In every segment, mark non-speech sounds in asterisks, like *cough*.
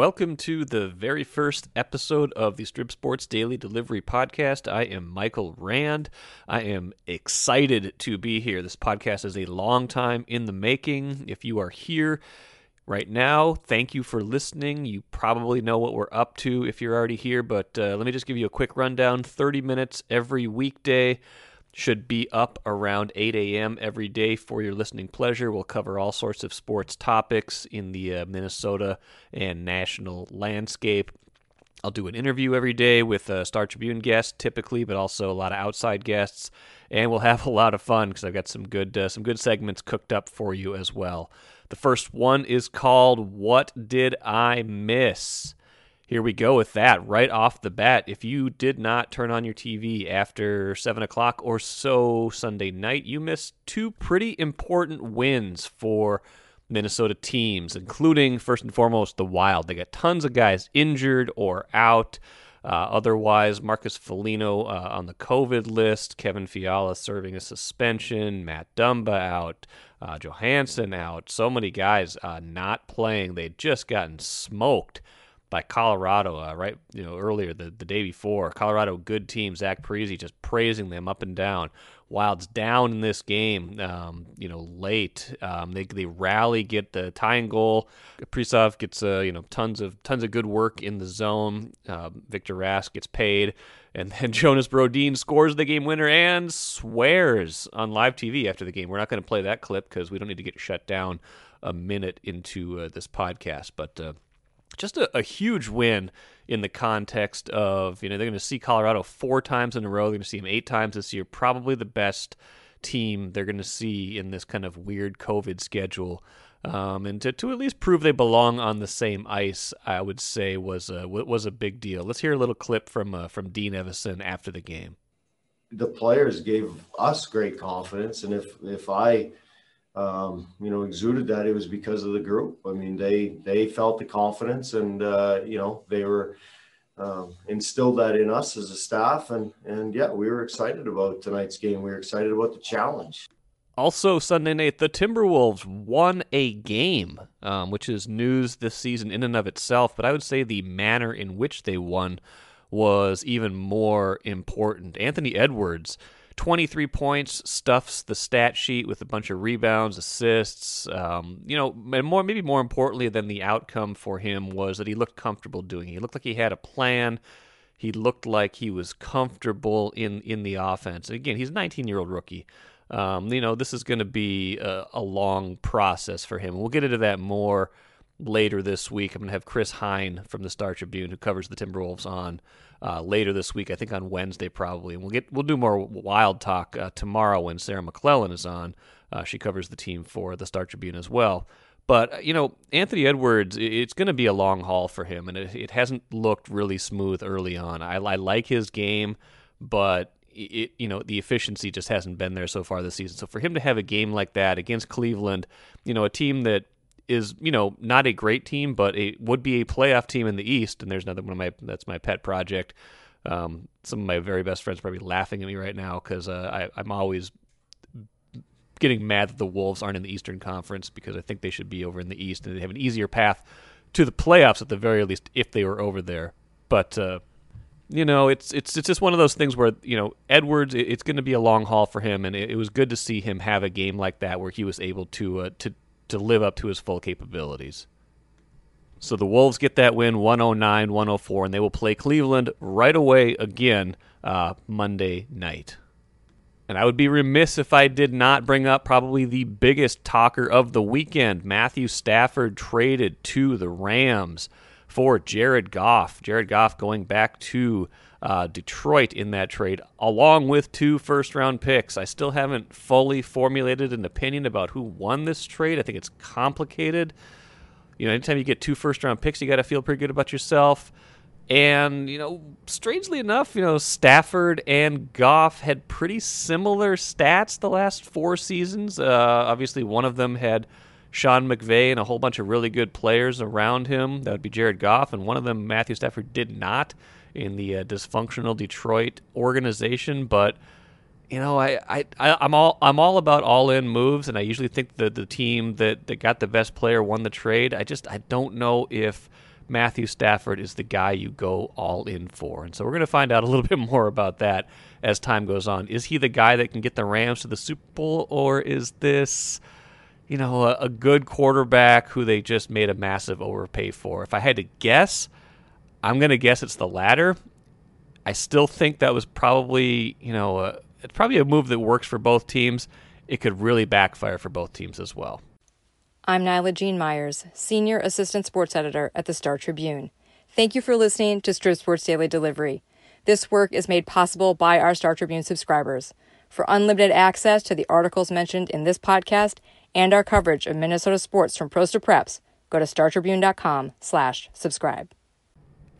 Welcome to the very first episode of the Strib Sports Daily Delivery Podcast. I am Michael Rand. I am excited to be here. This podcast is a long time in the making. If you are here right now, thank you for listening. You probably know what we're up to if you're already here, but uh, let me just give you a quick rundown 30 minutes every weekday should be up around 8 a.m. every day for your listening pleasure. We'll cover all sorts of sports topics in the uh, Minnesota and national landscape. I'll do an interview every day with a Star Tribune guest, typically, but also a lot of outside guests, and we'll *laughs* have a lot of fun because I've got some good uh, some good segments cooked up for you as well. The first one is called "What Did I Miss." Here we go with that right off the bat. If you did not turn on your TV after 7 o'clock or so Sunday night, you missed two pretty important wins for Minnesota teams, including, first and foremost, the Wild. They got tons of guys injured or out. Uh, otherwise, Marcus Foligno uh, on the COVID list, Kevin Fiala serving a suspension, Matt Dumba out, uh, Johansson out. So many guys uh, not playing. They'd just gotten smoked by Colorado, uh, right? You know, earlier the, the day before, Colorado, good team. Zach Parise just praising them up and down. Wild's down in this game, um, you know, late. Um, they they rally, get the tying goal. Kaprizov gets uh, you know tons of tons of good work in the zone. Uh, Victor Rask gets paid, and *laughs* then Jonas Brodin scores the game winner and swears on live TV after the game. We're not going to play that clip because we don't need to get shut down a minute into uh, this podcast, but uh, just a, a, huge win in the context of you know they're going to see Colorado four times in a row. They're going to see them eight times this year. Probably the best team they're going to see in this kind of weird COVID schedule. Um, and to, to at least prove they belong on the same ice, I would say was a was a big deal. Let's hear a little clip from uh, from Dean Evason after the game. The players gave us great confidence, and if if I um, you know, exuded that it was because of the group. I mean, they they felt the confidence, and uh, you know, they were um, instilled that in us as a staff, and and yeah, we were excited about tonight's game. We were excited about the challenge. Also, Sunday night, the Timberwolves won a game, um, which is news this season in and of itself. But I would say the manner in which they won was even more important. Anthony Edwards 23 points, stuffs the stat sheet with a bunch of rebounds, assists. Um, you know, and more maybe more importantly than the outcome for him was that he looked comfortable doing it. He looked like he had a plan. He looked like he was comfortable in in the offense. And again, he's a 19 year old rookie. Um, you know, this is going to be a, a, long process for him. We'll get into that more later this week. I'm going to have Chris Hine from the Star Tribune, who covers the Timberwolves, on uh, later this week. I think on Wednesday probably. And we'll get we'll do more wild talk uh, tomorrow when Sarah McClellan is on. Uh, she covers the team for the Star Tribune as well. But uh, you know, Anthony Edwards, it's going to be a long haul for him, and it, it hasn't looked really smooth early on. I, I like his game, but it, you know the efficiency just hasn't been there so far this season. So for him to have a game like that against Cleveland, you know, a team that is you know not a great team, but it would be a playoff team in the East. And there's another one of my that's my pet project. Um, some of my very best friends probably laughing at me right now because uh, I'm always getting mad that the Wolves aren't in the Eastern Conference because I think they should be over in the East and they have an easier path to the playoffs at the very least if they were over there. But uh, you know, it's it's it's just one of those things where you know Edwards. It's going to be a long haul for him, and it, it, was good to see him have a game like that where he was able to uh, to to live up to his full capabilities. So the Wolves get that win 109 104, and they will play Cleveland right away again uh, Monday night. And I would be remiss if I did not bring up probably the biggest talker of the weekend. Matthew Stafford traded to the Rams for Jared Goff. Jared Goff going back to uh, Detroit in that trade, along with two first round picks. I still haven't fully formulated an opinion about who won this trade. I think it's complicated. You know, anytime you get two first round picks, you got to feel pretty good about yourself. And, you know, strangely enough, you know, Stafford and Goff had pretty similar stats the last four seasons. Uh, obviously, one of them had Sean McVay and a whole bunch of really good players around him. That would be Jared Goff. And one of them, Matthew Stafford, did not in the uh, dysfunctional Detroit organization. But you know, I, I, I am all I'm all about all in moves, and I usually think that the team that, that got the best player won the trade. I just I don't know if Matthew Stafford is the guy you go all in for. And so we're going to find out a little *laughs* bit more about that as time goes on. Is he the guy that can get the Rams to the Super Bowl, or is this, you know, a, a good quarterback who they just made a massive overpay for? If I had to guess, I'm going to guess it's the latter. I still think that was probably, you know, a, it's probably a move that works for both teams. It could really backfire for both teams as well. I'm Nyla Jean Myers, Senior Assistant Sports Editor at the Star Tribune. Thank you for listening to Strib Sports Daily Delivery. This work is made possible by our Star Tribune subscribers. For unlimited access to the articles mentioned in this podcast and our coverage of Minnesota sports from pros to preps, go to startribune.com slash subscribe.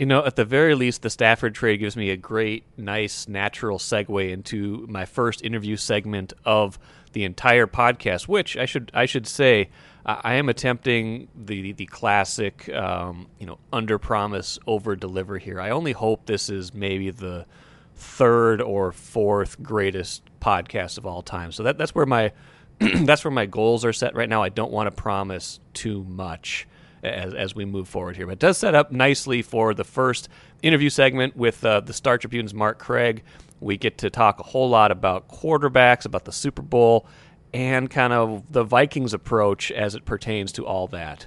You know, at the very least, the Stafford trade gives me a great, nice, natural segue into my first interview segment of the entire podcast, which I should I should say I am attempting the the classic, um, you know, under promise, over deliver here. I only hope this is maybe the third or fourth greatest podcast of all time. So that that's where my *clears throat* that's where my goals are set right now. I don't want to promise too much as as we move forward here, but it does set up nicely for the first interview segment with uh, the Star Tribune's Mark Craig. We get to talk a whole lot about quarterbacks, about the Super Bowl, and kind of the Vikings approach as it pertains to all that.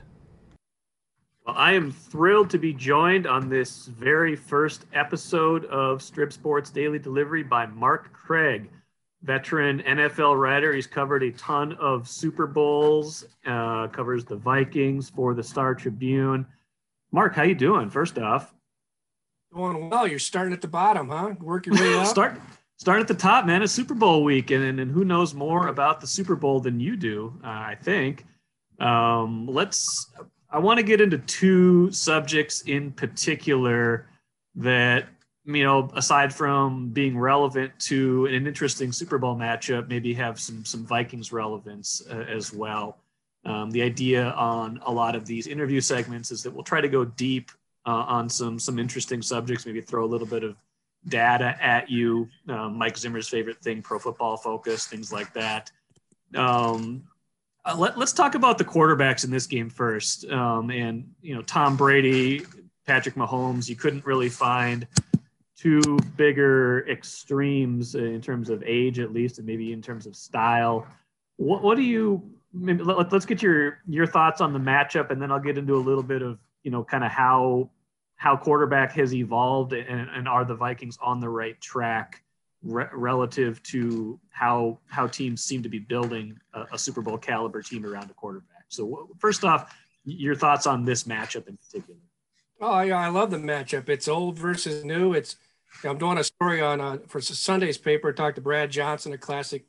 Well, I am thrilled to be joined on this very first episode of Strib Sports Daily Delivery by Mark Craig, veteran NFL writer. He's covered a ton of Super Bowls, uh, covers the Vikings for the Star Tribune. Mark, how you doing? First off, doing well. You're starting at the bottom, huh? Work your way up. Start start at the top, man. It's Super Bowl week, and, and who knows more about the Super Bowl than you do? Uh, I think. Um, let's. I want to get into two subjects in particular that you know, aside from being relevant to an interesting Super Bowl matchup, maybe have some some Vikings relevance uh, as well. Um, the idea on a lot of these interview segments is that we'll try to go deep uh, on some some interesting subjects, maybe throw a little bit of data at you. Um, Mike Zimmer's favorite thing, Pro Football Focus, things like that. Um, uh, let, us talk about the quarterbacks in this game first. Um, and you know, Tom Brady, Patrick Mahomes. You couldn't really find two bigger extremes in terms of age, at least, and maybe in terms of style. What, what do you? Maybe let, us get your your thoughts on the matchup, and then I'll get into a little bit of you know kind of how how quarterback has evolved and, and are the Vikings on the right track re- relative to how how teams seem to be building a, a, Super Bowl caliber team around a quarterback. So first off, your thoughts on this matchup in particular? Oh yeah, I love the matchup. It's old versus new. It's I'm doing a story on uh, for Sunday's paper. Talked to Brad Johnson, a classic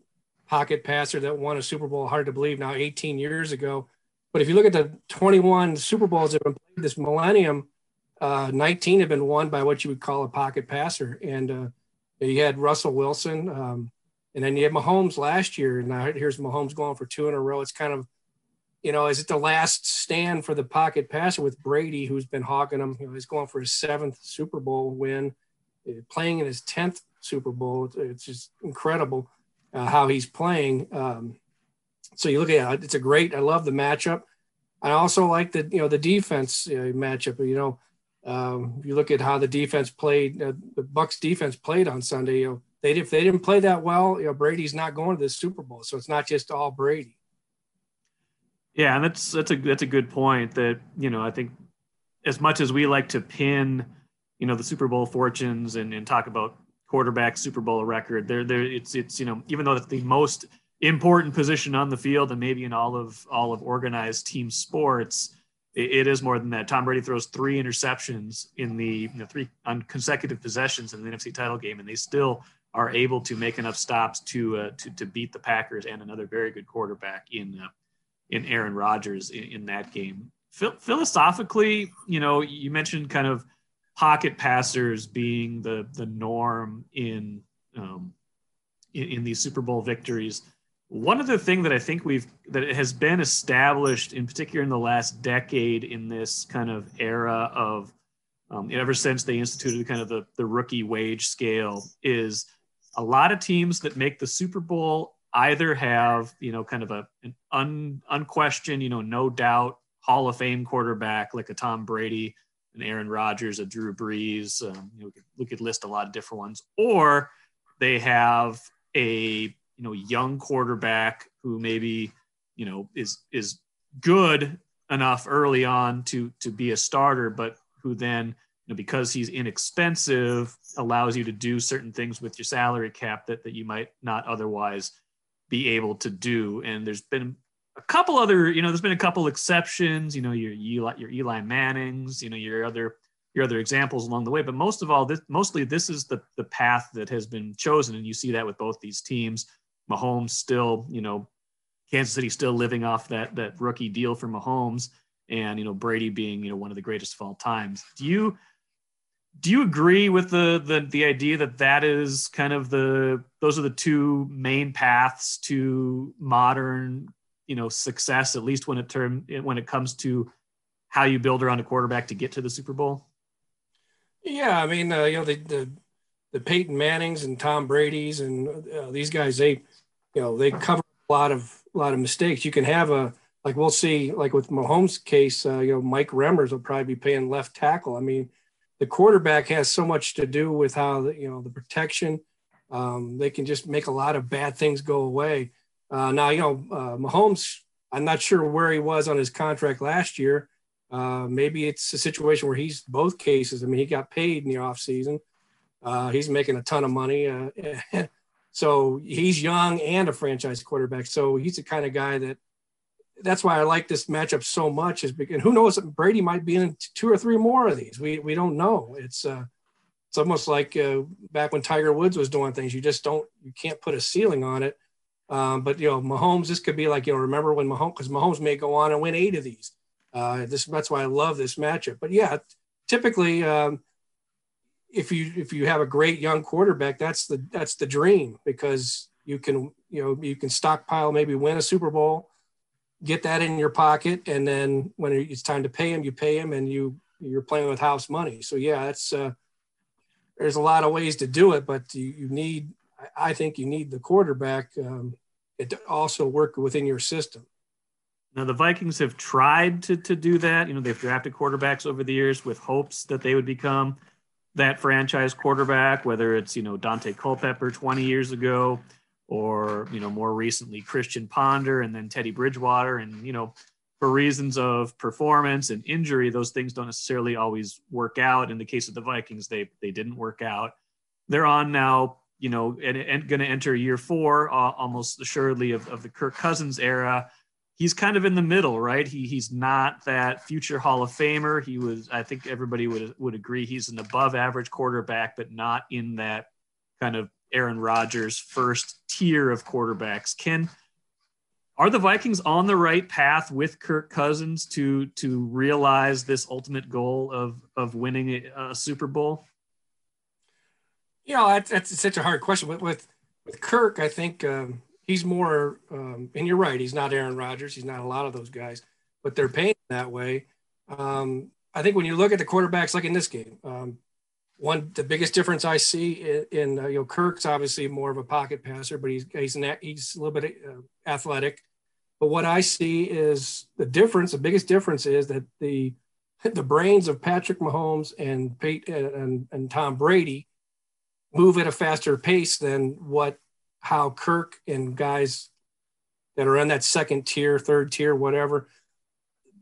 pocket passer that won a Super Bowl. Hard to believe now, 18 years ago. But if you look at the 21 Super Bowls that have been played this millennium, uh, 19 have been won by what you would call a pocket passer. And uh, you had Russell Wilson, um, and then you had Mahomes last year. And now here's Mahomes going for two in a row. It's kind of, you know, is it the last stand for the pocket passer with Brady, who's been hawking him? You know, he's going for his seventh Super Bowl win, playing in his 10th Super Bowl. It's just incredible uh, how he's playing. Um, so you look at it, it's a great, I love the matchup. I also like the, you know, the defense uh, matchup. You know, um, you look at how the defense played, uh, the Bucs defense played on Sunday. You know, they if they didn't play that well, you know, Brady's not going to the Super Bowl. So it's not just all Brady. Yeah, and that's that's a that's a good point. That you know, I think as much as we like to pin, you know, the Super Bowl fortunes and, and talk about quarterback Super Bowl record, there there it's it's you know, even though it's the most important position on the field and maybe in all of all of organized team sports it is more than that. Tom Brady throws three interceptions in the you know, three on consecutive possessions in the NFC title game, and they still are able to make enough stops to uh, to, to beat the Packers and another very good quarterback in uh, in Aaron Rodgers in, in that game. philosophically, you know, you mentioned kind of pocket passers being the the norm in um, in, in these Super Bowl victories. One other thing that I think we've that has been established, in particular in the last decade, in this kind of era of um, ever since they instituted kind of the, the rookie wage scale, is a lot of teams that make the Super Bowl either have you know kind of a an un, unquestioned, you know, no doubt Hall of Fame quarterback like a Tom Brady an Aaron Rodgers, a Drew Brees. Um, you know, we could, we could list a lot of different ones, or they have a you know young quarterback who maybe you know is is good enough early on to to be a starter, but who then you know, because he's inexpensive allows you to do certain things with your salary cap that that you might not otherwise be able to do. And there's been a couple other, you know, there's been a couple exceptions, you know, your Eli, your Eli Mannings, you know, your other your other examples along the way. But most of all, this mostly this is the the path that has been chosen, and you see that with both these teams. Mahomes still, you know, Kansas City still living off that that rookie deal for Mahomes, and you know Brady being you know one of the greatest of all times. Do you do you agree with the the the idea that that is kind of the those are the two main paths to modern you know success at least when it term when it comes to how you build around a quarterback to get to the Super Bowl? Yeah, I mean, uh, you know, the, the the Peyton Mannings and Tom Brady's and uh, these guys, they, you know, they cover a lot of a lot of mistakes. You can have a like we'll see, like with Mahomes' case, uh, you know, Mike Remmers will probably be paying left tackle. I mean, the quarterback has so much to do with how the, you know the protection. Um, they can just make a lot of bad things go away. Uh, now, you know, uh, Mahomes, I'm not sure where he was on his contract last year. Uh, maybe it's a situation where he's both cases. I mean, he got paid in the offseason. Uh, he's making a ton of money. Uh, *laughs* so he's young and a franchise quarterback. So he's the kind of guy that that's why I like this matchup so much is because who knows Brady might be in two or three more of these. We, we don't know. It's, uh, it's almost like uh, back when Tiger Woods was doing things. You just don't, you can't put a ceiling on it. Um, but you know, Mahomes, this could be like you know, remember when Mahomes, because Mahomes may go on and win eight of these. Uh, this that's why I love this matchup. But yeah, typically, um, if you if you have a great young quarterback, that's the that's the dream because you can you know you can stockpile maybe win a Super Bowl, get that in your pocket, and then when it's time to pay him, you pay him, and you you're playing with house money. So yeah, that's uh, there's a lot of ways to do it, but you, you need I think you need the quarterback um, to also work within your system. Now the Vikings have tried to to do that. You know, they've drafted quarterbacks over the years with hopes that they would become that franchise quarterback, whether it's, you know, Daunte Culpepper 20 years ago or, you know, more recently Christian Ponder and then Teddy Bridgewater. And, you know, for reasons of performance and injury, those things don't necessarily always work out. In the case of the Vikings, they they didn't work out. They're on now you know, and, and going to enter year four, uh, almost assuredly of, of the Kirk Cousins era. He's kind of in the middle, right? He he's not that future Hall of Famer. He was, I think everybody would would agree, he's an above average quarterback, but not in that kind of Aaron Rodgers first tier of quarterbacks. Can are the Vikings on the right path with Kirk Cousins to to realize this ultimate goal of of winning a, a Super Bowl? You know, that's, that's such a hard question. But with with Kirk, I think um, he's more. Um, and you're right, he's not Aaron Rodgers. He's not a lot of those guys, but they're paying that way. Um, I think when you look at the quarterbacks, like in this game, um, one the biggest difference I see in, in uh, you know Kirk's obviously more of a pocket passer, but he's he's an, he's a little bit uh, athletic. But what I see is the difference. The biggest difference is that the *laughs* the brains of Patrick Mahomes and Pete and, and Tom Brady move at a faster pace than what how Kirk and guys that are in that second tier, third tier, whatever,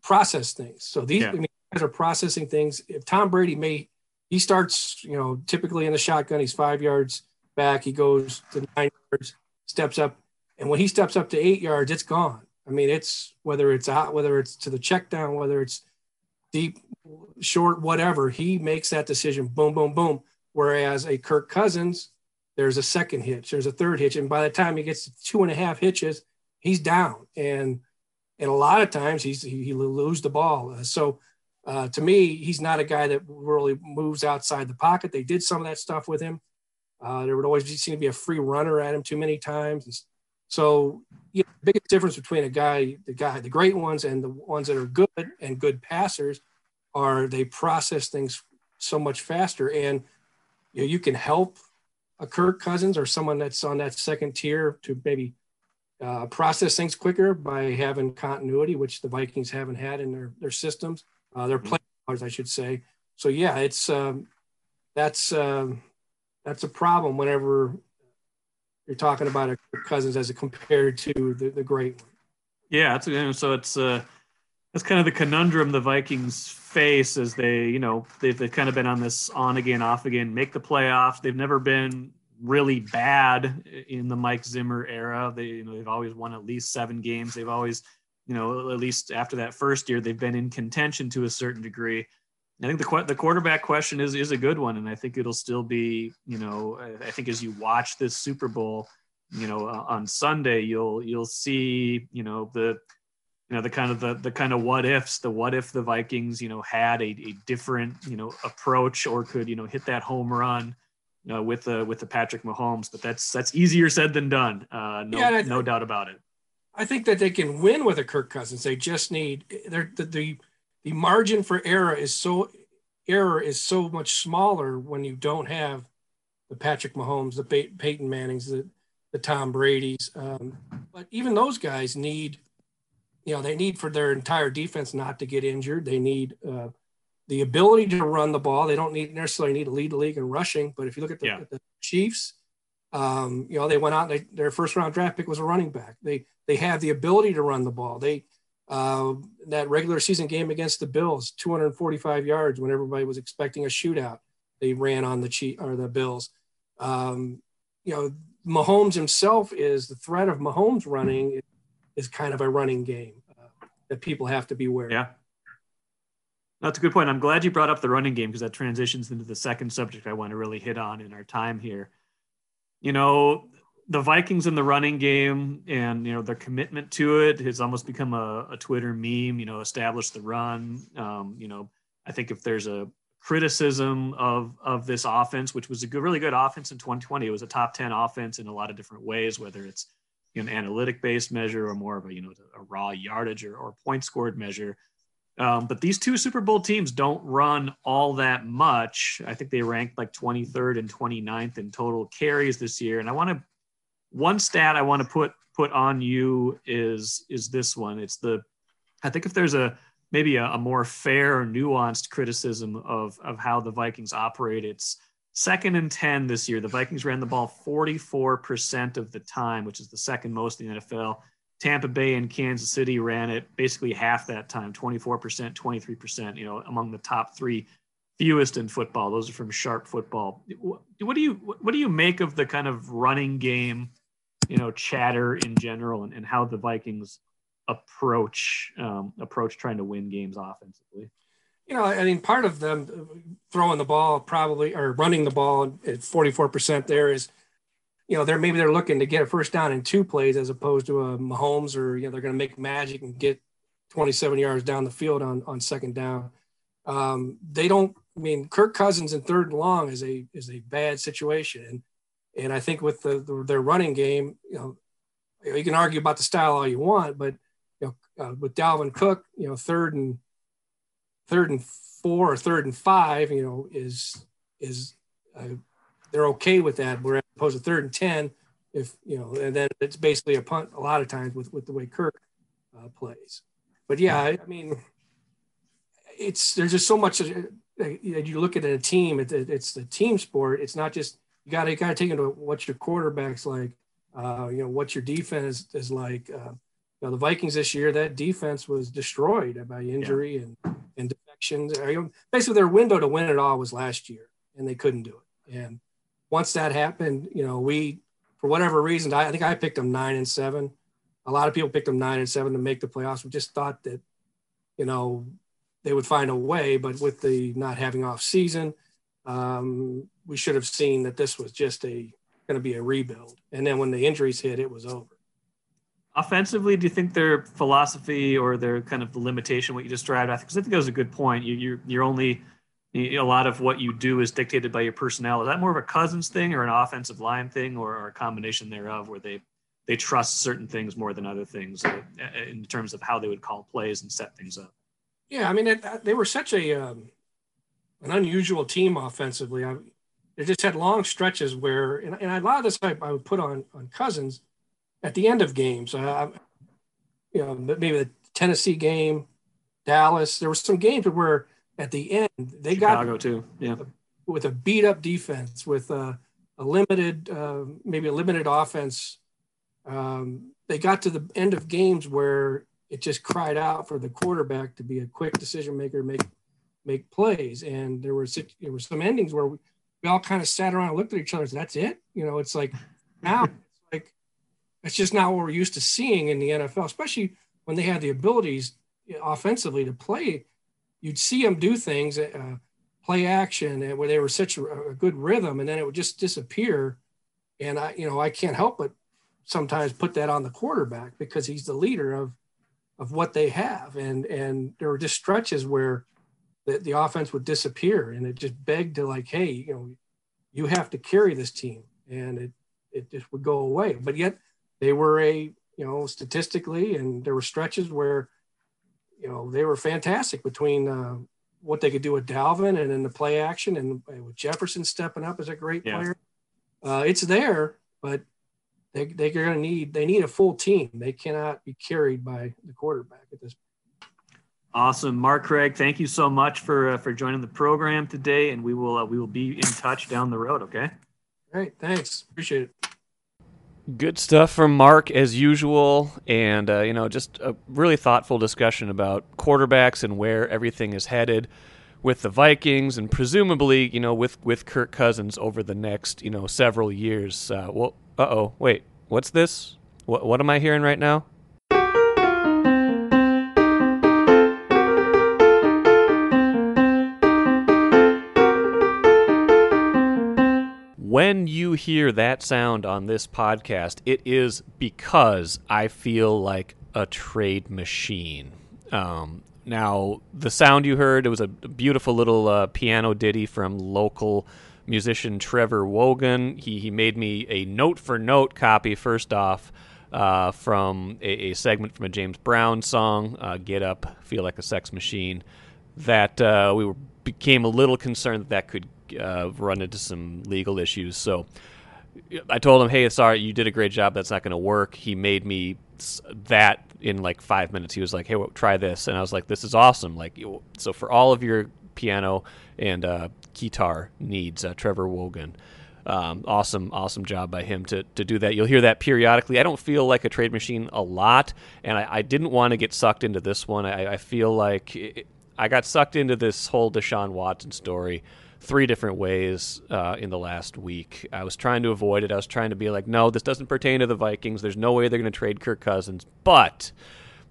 process things. So these yeah. I mean, guys are processing things. If Tom Brady may he starts, you know, typically in the shotgun, he's five yards back, he goes to nine yards, steps up, and when he steps up to eight yards, it's gone. I mean, it's whether it's out, whether it's to the check down, whether it's deep, short, whatever, he makes that decision. Boom, boom, boom. Whereas a Kirk Cousins, there's a second hitch, there's a third hitch, and by the time he gets to two and a half hitches, he's down. And and a lot of times he's he, he lose the ball. Uh, so uh, to me, he's not a guy that really moves outside the pocket. They did some of that stuff with him. Uh, there would always seem to be a free runner at him too many times. So, the biggest difference between a guy, the guy, the great ones, and the ones that are good and good passers, are they process things so much faster. And you know, you can help a Kirk Cousins or someone that's on that second tier to maybe uh, process things quicker by having continuity, which the Vikings haven't had in their their systems, uh, their mm-hmm. players, I should say. so yeah, it's um, that's um, that's a problem whenever you're talking about a Cousins as a compared to the, the great one. Yeah, it's, so it's uh, that's kind of the conundrum the Vikings face as they, you know, they've, they've kind of been on this on again, off again, make the playoffs. They've never been really bad in the Mike Zimmer era. They, you know, they've always won at least seven games. They've always, you know, at least after that first year, they've been in contention to a certain degree. I think the the quarterback question is is a good one, and I think it'll still be, you know, I think as you watch this Super Bowl, you know, on Sunday, you'll you'll see, you know, the you know the kind of the the kind of what ifs the what if the vikings you know had a, a different you know approach or could you know hit that home run uh, with the with the patrick mahomes. But that's that's easier said than done. Uh, no yeah, no doubt about it. I think that they can win with a kirk cousins. They just need the, the the margin for error is so error is so much smaller when you don't have the patrick mahomes the peyton mannings the the tom brady's um, but even those guys need you know, they need for their entire defense not to get injured. They need uh, the ability to run the ball. They don't need necessarily need to lead the league in rushing. But if you look at the, yeah. at the Chiefs, um, you know, they went out. They, their first round draft pick was a running back. They they have the ability to run the ball. They uh, that regular season game against the Bills, 245 yards when everybody was expecting a shootout. They ran on the Chief or the Bills. Um, you know, Mahomes himself is the threat of Mahomes running is kind of a running game uh, that people have to be aware. Yeah. That's a good point. I'm glad you brought up the running game because that transitions into the second subject I want to really hit on in our time here. You know, the Vikings in the running game and you know their commitment to it has almost become a, a Twitter meme. You know, establish the run. Um, you know, I think if there's a criticism of of this offense, which was a good, really good offense in 2020, it was a top 10 offense in a lot of different ways, whether it's an analytic based measure or more of a you know a raw yardage or, or point scored measure. Um, but these two super bowl teams don't run all that much. I think they ranked like 23rd and 29th in total carries this year. And i want to one stat i want to put put on you is is this one. It's the i think if there's a maybe a, a more fair nuanced criticism of of how the vikings operate it's Second and 10 this year. The Vikings ran the ball 44% of the time, which is the second most in the NFL. Tampa Bay and Kansas City ran it basically half that time 24%, 23%, you know, among the top three fewest in football. Those are from Sharp Football. What do you what do you make of the kind of running game, you know, chatter in general, and, and how the Vikings approach um, approach trying to win games offensively? You know, I mean, part of them throwing the ball probably or running the ball at 44% there is, you know, they're maybe they're looking to get a first down in two plays as opposed to a Mahomes or, you know, they're going to make magic and get 27 yards down the field on, on second down. Um, they don't, I mean, Kirk Cousins in third and long is a, is a bad situation. And, and I think with the, the their running game, you know, you can argue about the style all you want, but, you know, uh, with Dalvin Cook, you know, third and, third and four or third and five, you know, is is uh, they're okay with that. Whereas opposed to third and ten, if you know, and then it's basically a punt a lot of times with with the way Kirk uh, plays. But yeah, I, I, mean, it's there's just so much. Uh, you look at a team, it, it's the team sport. It's not just you got to got to take into what your quarterback's like. Uh, you know what your defense is, is like. Uh, you know, the Vikings this year, that defense was destroyed by injury yeah. and and defections. Basically, their window to win it all was last year, and they couldn't do it. And once that happened, you know, we, for whatever reason, I, I think I picked them nine and seven. A lot of people picked them nine and seven to make the playoffs. We just thought that, you know, they would find a way. But with the not having off season, um, we should have seen that this was just a going to be a rebuild. And then when the injuries hit, it was over. Offensively, do you think their philosophy or their kind of limitation, what you described, I think, because I think that was a good point. You, you're, you're only, a lot of what you do is dictated by your personnel. Is that more of a Cousins thing or an offensive line thing or, or a combination thereof where they, they trust certain things more than other things uh, in terms of how they would call plays and set things up? Yeah, I mean, it, they were such a um, an unusual team offensively. I, they just had long stretches where, and, and a lot of this I, I would put on on Cousins – at the end of games. Uh, you know, maybe the Tennessee game, Dallas. There were some games where at the end, they got Chicago got too. Yeah, with a beat up defense, with a, a limited, uh, maybe a limited offense. Um, they got to the end of games where it just cried out for the quarterback to be a quick decision maker, make make plays. And there were there were some endings where we, we all kind of sat around and looked at each other. And said, That's it. You know, it's like now it's just not what we're used to seeing in the NFL, especially when they had the abilities offensively to play. You'd see them do things, uh, play action, and where they were such a, a good rhythm, and then it would just disappear. And I, you know, I can't help but sometimes put that on the quarterback because he's the leader of of what they have. And and there were just stretches where the, the offense would disappear and it just begged to like, hey, you know, you have to carry this team. And it it just would go away. But yet they were a, you know, statistically and there were stretches where, you know, they were fantastic between uh, what they could do with Dalvin and in the play action and with Jefferson stepping up as a great yeah. player. Uh, it's there, but they, they're going to need they need a full team. They cannot be carried by the quarterback at this point. Awesome, Mark Craig. Thank you so much for uh, for joining the program today, and we will uh, we will be in touch down the road. Okay. Great. Thanks. Appreciate it. Good stuff from Mark as usual, and uh, you know just a really thoughtful discussion about quarterbacks and where everything is headed with the Vikings, and presumably you know with with Kirk Cousins over the next you know several years. Uh, well, uh oh, wait, what's this? What, what am I hearing right now? When you hear that sound on this podcast, it is because I feel like a trade machine. Um, now, the sound you heard, it was a beautiful little uh, piano ditty from local musician Trevor Wogan. He, he made me a note for note copy, first off, uh, from a, a, segment from a James Brown song, uh, Get Up, Feel Like a Sex Machine, that uh, we were, became a little concerned that that could uh, run into some legal issues. So I told him, hey, sorry, you did a great job. That's not going to work. He made me that in like five minutes. He was like, hey, well, try this. And I was like, this is awesome. Like, so for all of your piano and uh, guitar needs. Uh, Trevor Wogan. Um, awesome, awesome job by him to, to do that. You'll hear that periodically. I don't feel like a trade machine a lot, and I, I didn't want to get sucked into this one. I, I feel like it, I got sucked into this whole Deshaun Watson story three different ways uh, in the last week. I was trying to avoid it. I was trying to be like, no, this doesn't pertain to the Vikings. There's no way they're going to trade Kirk Cousins. But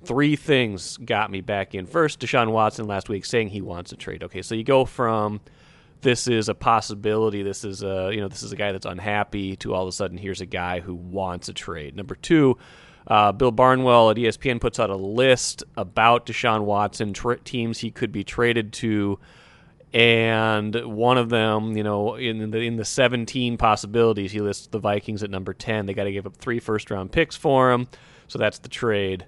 three things got me back in. First, Deshaun Watson last week saying he wants a trade. Okay, so you go from this is a possibility. This is a you know this is a guy that's unhappy. To all of a sudden, here's a guy who wants a trade. Number two, uh, Bill Barnwell at ESPN puts out a list about Deshaun Watson tra- teams he could be traded to, and one of them, you know, in the in the 17 possibilities, he lists the Vikings at number 10. They got to give up three first round picks for him, so that's the trade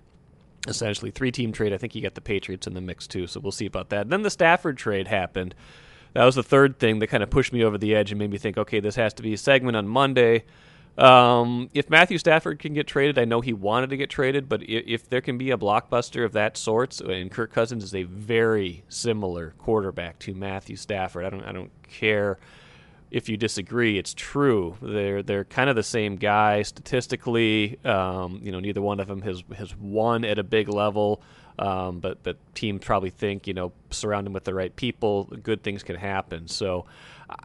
essentially three team trade. I think you got the Patriots in the mix too, so we'll see about that. Then the Stafford trade happened. That was the third thing that kind of pushed me over the edge and made me think, okay, this has to be a segment on Monday. Um, if Matthew Stafford can get traded, I know he wanted to get traded, but if, if there can be a blockbuster of that sort, and Kirk Cousins is a very similar quarterback to Matthew Stafford, I don't, I don't care if you disagree, it's true. They're they're kind of the same guy statistically. Um, you know, neither one of them has has won at a big level. Um, but but teams probably think you know surround him with the right people, good things can happen. So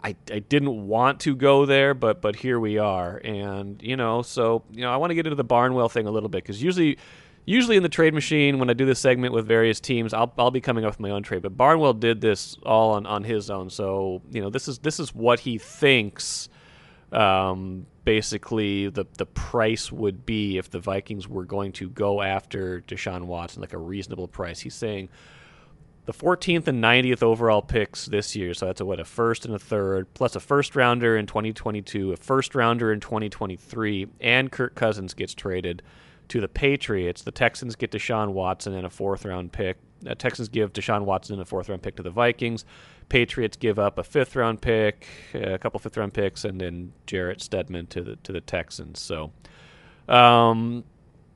I, I didn't want to go there, but but here we are, and you know so you know I want to get into the Barnwell thing a little bit because usually usually in the trade machine when I do this segment with various teams, I'll I'll be coming up with my own trade. But Barnwell did this all on, on his own, so you know this is this is what he thinks. Um, basically, the the price would be if the Vikings were going to go after Deshaun Watson, like a reasonable price. He's saying the 14th and 90th overall picks this year. So that's a what a first and a third, plus a first rounder in 2022, a first rounder in 2023, and Kirk Cousins gets traded to the Patriots. The Texans get Deshaun Watson and a fourth round pick. Uh, Texans give Deshaun Watson and a fourth round pick to the Vikings. Patriots give up a fifth round pick, a couple fifth round picks, and then Jarrett Stidham to the to the Texans. So, um,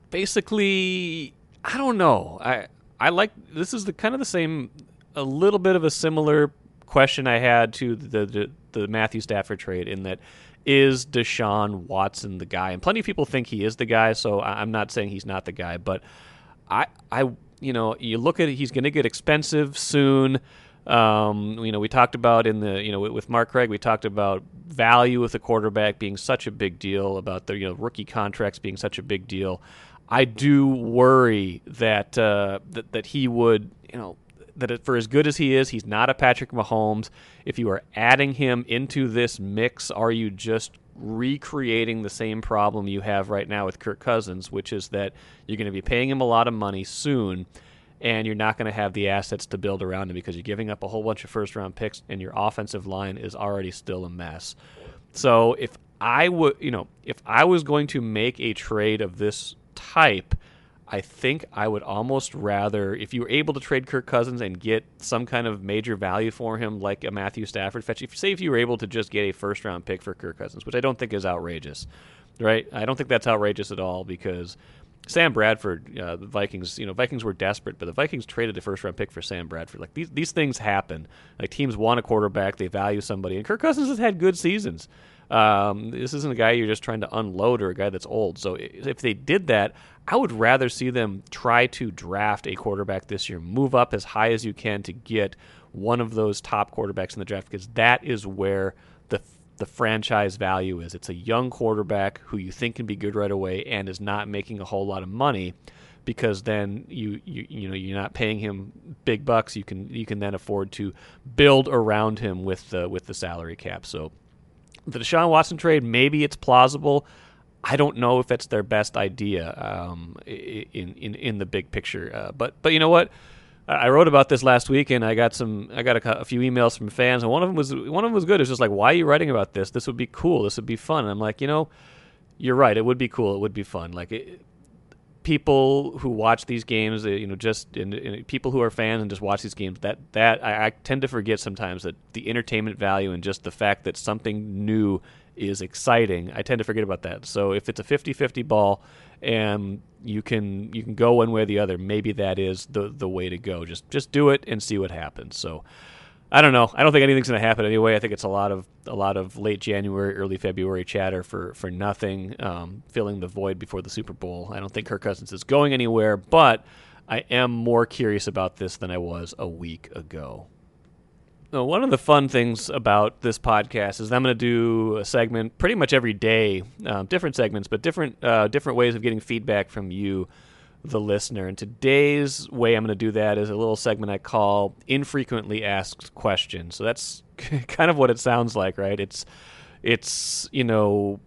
basically, I don't know. I I like this is the kind of the same a little bit of a similar question I had to the the, the Matthew Stafford trade in that is Deshaun Watson the guy? And plenty of people think he is the guy, so I'm not saying he's not the guy, but I I you know, you look at it, he's going to get expensive soon. Um, you know, we talked about in the you know with Mark Craig, we talked about value with the quarterback being such a big deal, about the you know rookie contracts being such a big deal. I do worry that uh, that that he would you know that for as good as he is, he's not a Patrick Mahomes. If you are adding him into this mix, are you just recreating the same problem you have right now with Kirk Cousins, which is that you're going to be paying him a lot of money soon and you're not going to have the assets to build around him because you're giving up a whole bunch of first round picks and your offensive line is already still a mess. So if I would, you know, if I was going to make a trade of this type, I think I would almost rather, if you were able to trade Kirk Cousins and get some kind of major value for him, like a Matthew Stafford fetch, if say if you were able to just get a first round pick for Kirk Cousins, which I don't think is outrageous, right? I don't think that's outrageous at all because Sam Bradford, uh, the Vikings, you know, Vikings were desperate, but the Vikings traded a first round pick for Sam Bradford. Like these these things happen. Like teams want a quarterback, they value somebody, and Kirk Cousins has had good seasons. Um, this isn't a guy you're just trying to unload or a guy that's old. So if they did that, I would rather see them try to draft a quarterback this year, move up as high as you can to get one of those top quarterbacks in the draft because that is where the the franchise value is. It's a young quarterback who you think can be good right away and is not making a whole lot of money because then you, you you know you're not paying him big bucks. You can you can then afford to build around him with the with the salary cap. So the Deshaun Watson trade maybe it's plausible. I don't know if that's their best idea um, in in in the big picture. Uh, but but you know what? I wrote about this last week, and I got some. I got a, a, few emails from fans, and one of them was one of them was good. It's just like, why are you writing about this? This would be cool. This would be fun. And I'm like, you know, you're right. It would be cool. It would be fun. Like it, people who watch these games, uh, you know, just people who are fans and just watch these games. That that I, I tend to forget sometimes that the entertainment value and just the fact that something new is exciting. I tend to forget about that. So if it's a 50-50 ball and you can you can go one way or the other. Maybe that is the the way to go. Just just do it and see what happens. So I don't know. I don't think anything's going to happen anyway. I think it's a lot of a lot of late January, early February chatter for for nothing, um, filling the void before the Super Bowl. I don't think Kirk Cousins is going anywhere, but I am more curious about this than I was a week ago one of the fun things about this podcast is I'm going to do a segment pretty much every day, um, different segments, but different uh, different ways of getting feedback from you, the listener. And today's way I'm going to do that is a little segment I call infrequently asked questions. So that's *laughs* kind of what it sounds like, right? It's it's you know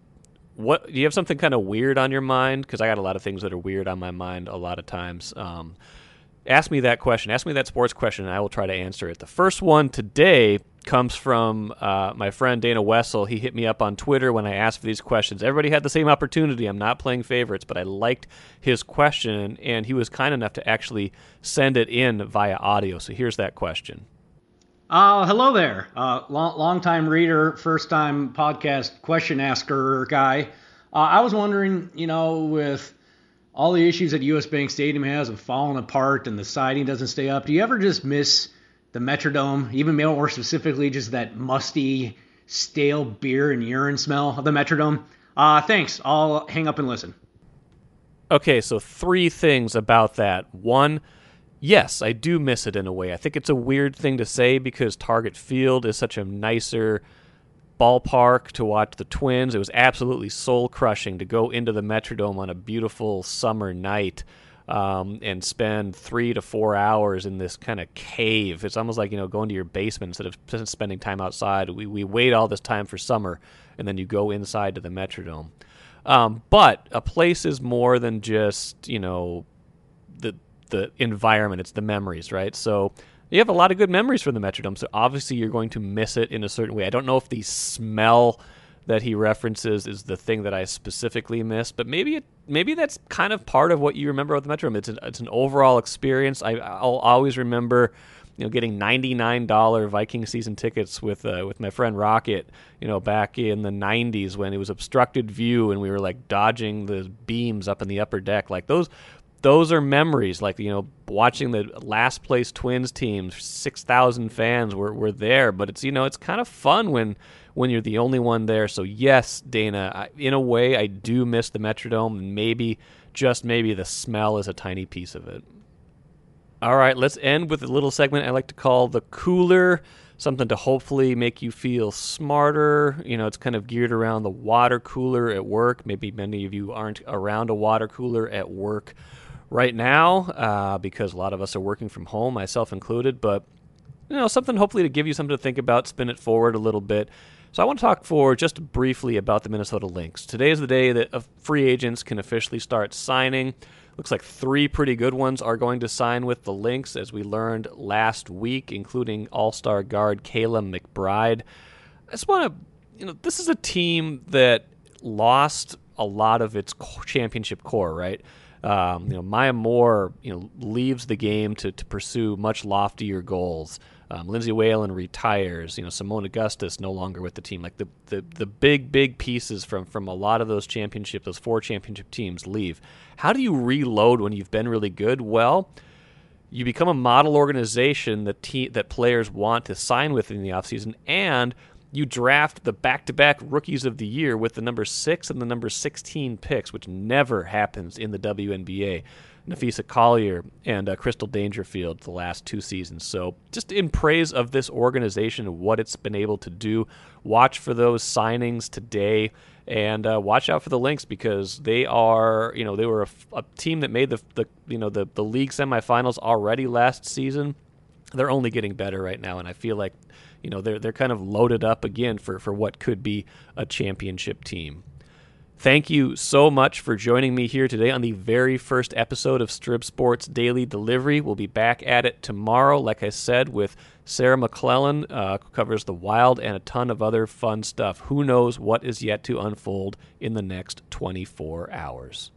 what do you have something kind of weird on your mind? Because I got a lot of things that are weird on my mind a lot of times. Um, ask me that question. Ask me that sports question, and I will try to answer it. The first one today comes from uh, my friend Dana Wessel. He hit me up on Twitter when I asked for these questions. Everybody had the same opportunity. I'm not playing favorites, but I liked his question, and he was kind enough to actually send it in via audio. So here's that question. Uh, hello there. Uh, long, long time reader, first time podcast question asker guy. Uh, I was wondering, you know, with all the issues that US Bank Stadium has of falling apart and the siding doesn't stay up. Do you ever just miss the Metrodome? Even more specifically, just that musty, stale beer and urine smell of the Metrodome? Uh, thanks. I'll hang up and listen. Okay, so three things about that. One, yes, I do miss it in a way. I think it's a weird thing to say because Target Field is such a nicer ballpark to watch the Twins. It was absolutely soul crushing to go into the Metrodome on a beautiful summer night. Um, and spend three to four hours in this kind of cave. It's almost like you know going to your basement instead of spending time outside. We we wait all this time for summer, and then you go inside to the Metrodome. Um, but a place is more than just you know the the environment; it's the memories, right? So you have a lot of good memories from the Metrodome, so obviously you're going to miss it in a certain way. I don't know if the smell that he references is the thing that I specifically miss, but maybe it, maybe that's kind of part of what you remember about the Metrodome. It's an, it's an overall experience. I, will always remember, you know, getting ninety nine dollar Viking season tickets with uh, with my friend Rocket, you know, back in the '90s when it was obstructed view and we were like dodging the beams up in the upper deck. Like those those are memories. Like you know, watching the last place Twins team, six thousand fans were were there. But it's you know, it's kind of fun when when you're the only one there. So yes, Dana, I, in a way, I do miss the Metrodome, and maybe just maybe the smell is a tiny piece of it. All right, let's end with a little segment I like to call the cooler something to hopefully make you feel smarter. You know, it's kind of geared around the water cooler at work. Maybe many of you aren't around a water cooler at work right now uh, because a lot of us are working from home, myself included. But, you know, something hopefully to give you something to think about, spin it forward a little bit. So I want to talk for just briefly about the Minnesota Lynx. Today is the day that uh, free agents can officially start signing. Looks like three pretty good ones are going to sign with the Lynx, as we learned last week, including All Star guard Kayla McBride. I just want to, you know, this is a team that lost a lot of its championship core, right? Um, you know, Maya Moore, you know, leaves the game to, to pursue much loftier goals. Um, Lindsay Whalen retires. You know, Seimone Augustus no longer with the team. Like the, the the big big pieces from from a lot of those championship, those four championship teams leave. How do you reload when you've been really good? Well, you become a model organization that te- that players want to sign with in the offseason and you draft the back-to-back rookies of the year with the number 6 and the number 16 picks which never happens in the WNBA. Napheesa Collier and uh, Crystal Dangerfield the last two seasons. So, just in praise of this organization and what it's been able to do, watch for those signings today and uh, watch out for the Lynx because they are, you know, they were a, a team that made the, the, you know, the, the league semifinals already last season. They're only getting better right now, and I feel like, you know, they're they're kind of loaded up again for for what could be a championship team. Thank you so much for joining me here today on the very first episode of Strib Sports Daily Delivery. We'll be back at it tomorrow, like I said, with Sarah McLellan, uh, covers the wild and a ton of other fun stuff. Who knows what is yet to unfold in the next 24 hours.